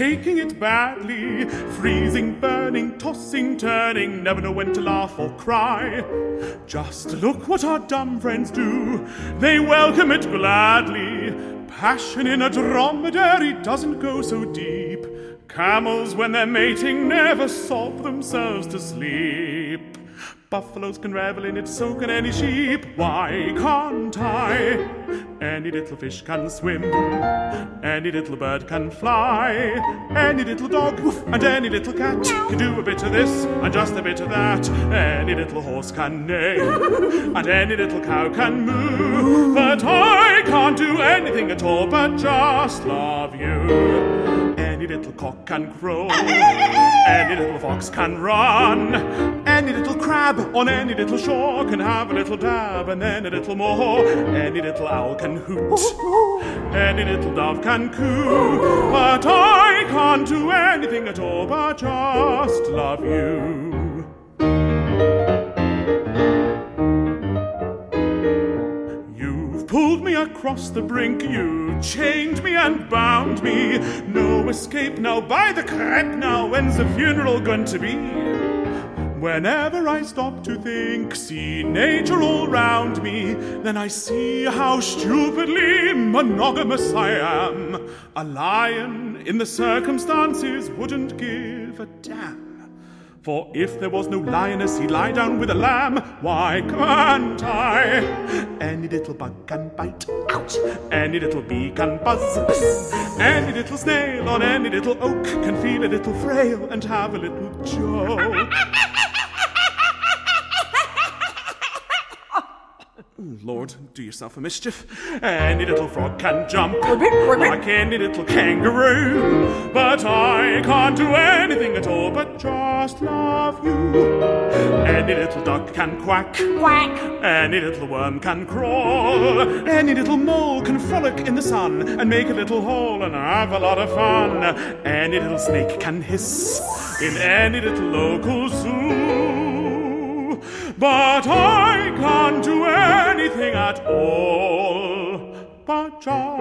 taking it badly. Freezing, burning, tossing, turning, never know when to laugh or cry. Just look what our dumb friends do. They welcome it gladly. Passion in a dromedary doesn't go so deep. Camels, when they're mating, never sob themselves to sleep. Buffaloes can revel in it, so can any sheep. Why can't I? Any little fish can swim, any little bird can fly, any little dog and any little cat can do a bit of this and just a bit of that. Any little horse can neigh, and any little cow can moo. But I can't do anything at all but just love you. Little cock can crow, any little fox can run, any little crab on any little shore can have a little dab and then a little more. Any little owl can hoot, any little dove can coo, but I can't do anything at all but just love you. You've pulled me across the brink, you chained me and bound me. No escape now by the crepe now. When's the funeral going to be? Whenever I stop to think, see nature all round me, then I see how stupidly monogamous I am. A lion in the circumstances wouldn't give a damn. For if there was no lioness, he'd lie down with a lamb. Why can't I? Any little bug can bite. Ouch! Any little bee can buzz. Any little snail on any little oak can feel a little frail and have a little joke. Lord, do yourself a mischief. Any little frog can jump like any little kangaroo. But I can't do anything at all but just love you. Any little duck can quack. Quack. Any little worm can crawl. Any little mole can frolic in the sun and make a little hole and have a lot of fun. Any little snake can hiss in any little local zoo. But I can't do anything at all. But just,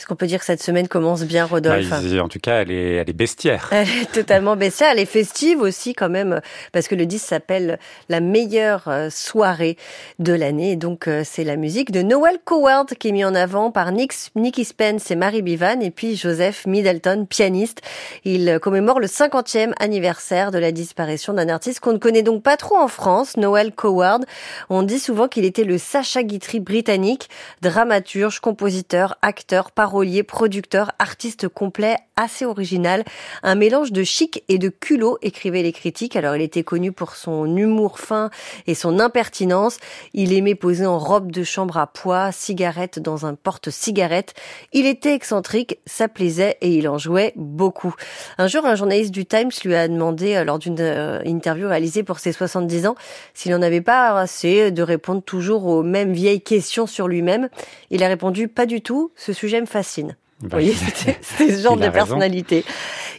Est-ce qu'on peut dire que cette semaine commence bien, Rodolphe Bah, en tout cas, elle est, elle est bestiaire. Elle est totalement bestiale. Elle est festive aussi quand même, parce que le disque s'appelle La meilleure euh, soirée de l'année. Et donc, euh, c'est la musique de Noel Coward qui est mis en avant par Nick, Nicky Spence et Marie Bivan, et puis Joseph Middleton, pianiste. Il euh, commémore le 50e anniversaire de la disparition d'un artiste qu'on ne connaît donc pas trop en France, Noel Coward. On dit souvent qu'il était le Sacha Guitry britannique, dramaturge, compositeur, acteur, parolier, producteur, artiste complet, assez original, un mélange de chic et de culot, écrivaient les critiques. Alors il était connu pour son humour fin et son impertinence. Il aimait poser en robe de chambre à pois, cigarette dans un porte-cigarette. Il était excentrique, ça plaisait et il en jouait beaucoup. Un jour, un journaliste du Times lui a demandé, euh, lors d'une euh, interview réalisée pour ses 70 ans, s'il n'en avait pas assez de répondre toujours aux mêmes vieilles questions sur lui-même. Il a répondu, pas du tout, ce sujet me fascine. Vous voyez, c'était ce genre de personnalité.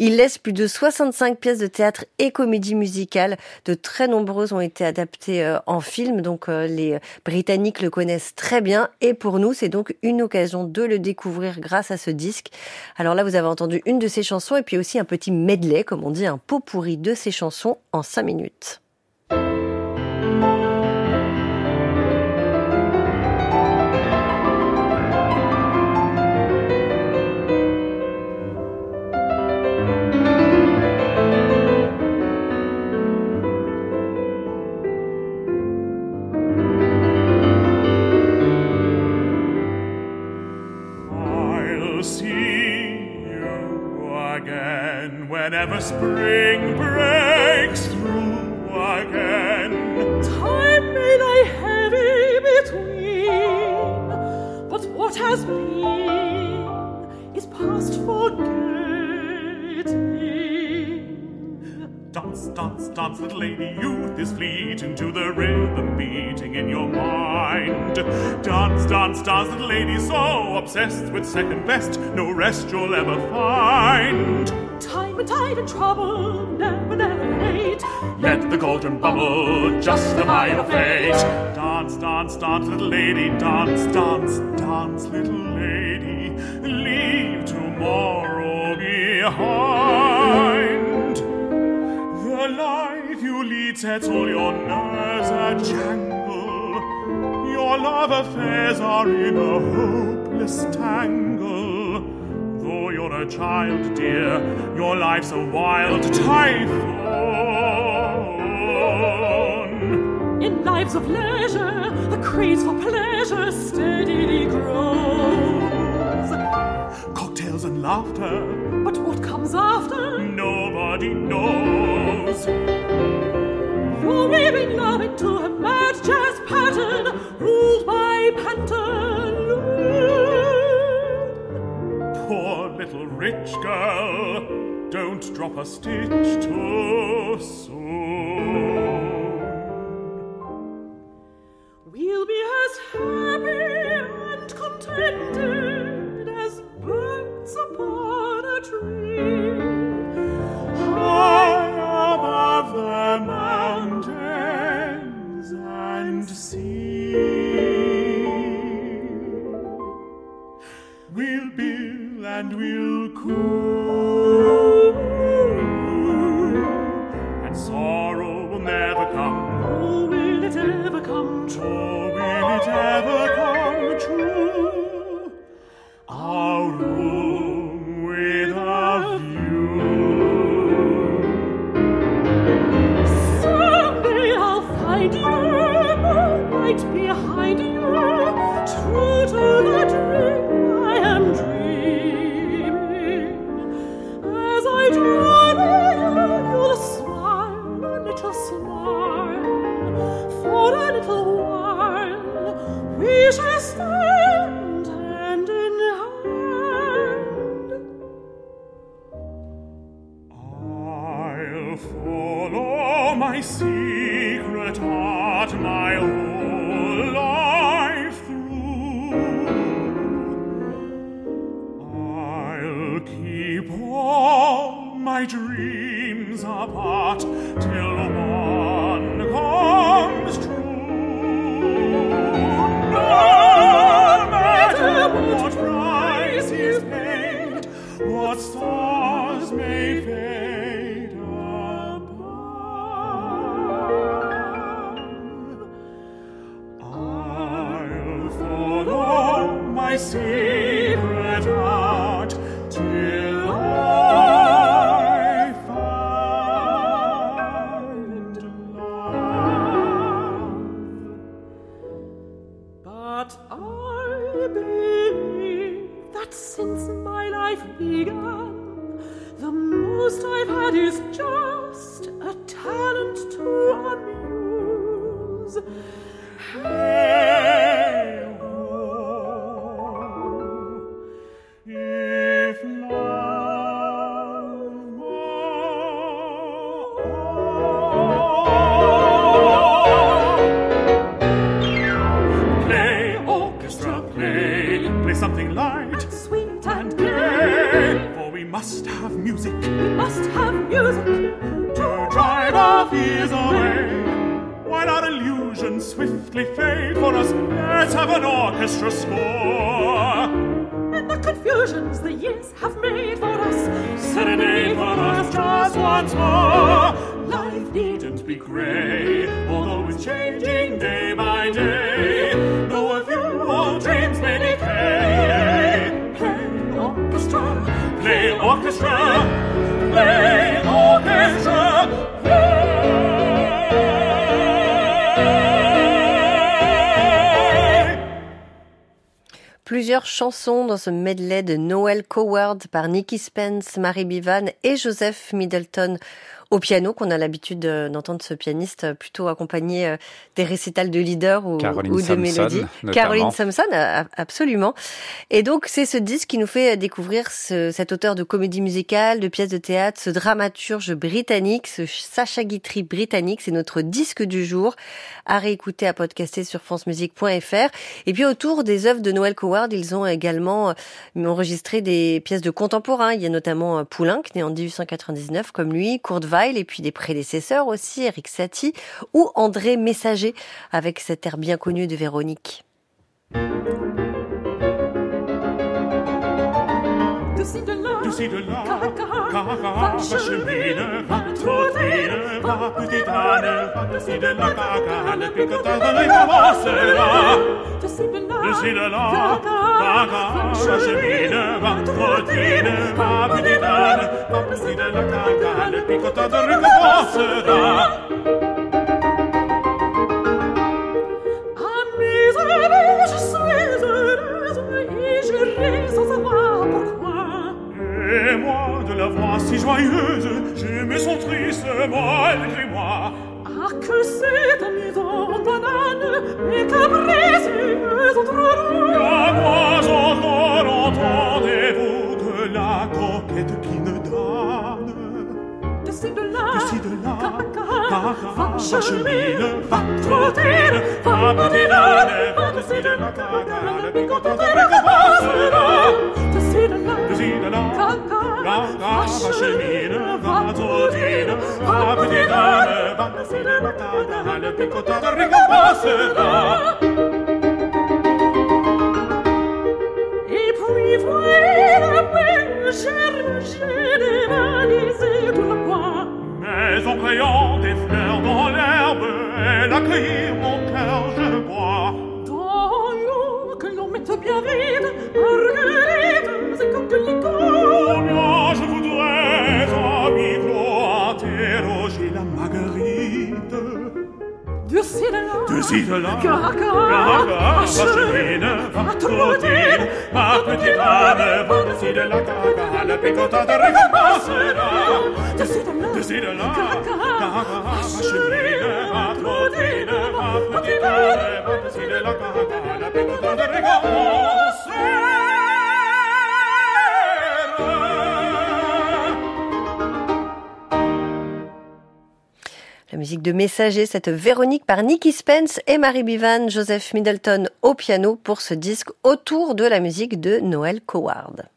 Il laisse plus de 65 pièces de théâtre et comédies musicales. De très nombreuses ont été adaptées euh, en film, donc euh, les Britanniques le connaissent très bien. Et pour nous, c'est donc une occasion de le découvrir grâce à ce disque. Alors là, vous avez entendu une de ses chansons et puis aussi un petit medley, comme on dit, un pot pourri de ses chansons en 5 minutes. Dance, dance, little lady. Youth is fleeting to the rhythm beating in your mind. Dance, dance, dance, little lady. So obsessed with second best, no rest you'll ever find. Time and tide and trouble, never, never late. Let the golden bubble, justify your fate. Dance, dance, dance, little lady. Dance, dance, dance, little lady. Leave tomorrow behind. Sets all your nerves a jangle. Your love affairs are in a hopeless tangle. Though you're a child, dear, your life's a wild typhoon. In lives of leisure, the craze for pleasure steadily grows. Cocktails and laughter, But what comes after? nobody knows. A mad jazz pattern, ruled by pantaloon. Poor little rich girl, don't drop a stitch too soon. Believe that since my life began, the most I've had is just a talent to amuse. Hey, must have music to drive our fears away. While our illusions swiftly fade for us, let's have an orchestra score. and the confusions the years have made for us. Serenade for us just once more. Life needn't be grey, although it's changing day by day. Though a few old dreams may decay. Play orchestra, play orchestra. Plusieurs chansons dans ce medley de Noel Coward par Nicky Spence, Mary Bivan et Joseph Middleton au piano qu'on a l'habitude d'entendre ce pianiste plutôt accompagné des récitals de leader ou, de mélodies. Caroline Thompson, absolument. Et donc c'est ce disque qui nous fait découvrir ce, cet auteur de comédie musicale, de pièces de théâtre, ce dramaturge britannique, ce Sacha Guitry britannique. C'est notre disque du jour à réécouter, à podcaster sur francemusique.fr. Et puis autour des œuvres de Noël Coward, ils ont également euh, enregistré des pièces de contemporains. Il y a notamment euh, Poulenc, né en 1899 comme lui, Kurt Weill, et puis des prédécesseurs aussi, Eric Satie, ou André Messager, avec cet air bien connu de Véronique. D'ici de là, car va chemine, va trottine, va petite âne, d'ici de là, car le picotage de l'œil commencera. D'ici de là, si de là, gaga, chemine, va trottine, ma petite âne, ma petite la picotant de récompensera. Amise, je suis heureuse et je ris sans savoir pourquoi. Et moi, de la voir si joyeuse, je me sens triste malgré moi. Ah, que c'est amusant, banane, mais cabré Capite dame, vanno se ne matata, alle piccotate ricompassera. Sidela, Caracara, Vacheline, Vatrotine, ma petite âme, par-dessus de la caca, le pécotin te récompensera. Dessus ah, de là, Caracara, Vacheline, Vatrotine, ma petite âme, par-dessus de la caca, le pécotin te récompensera. Ah, de Messager, cette Véronique par Nicky Spence et Marie Bivan, Joseph Middleton au piano pour ce disque autour de la musique de Noël Coward.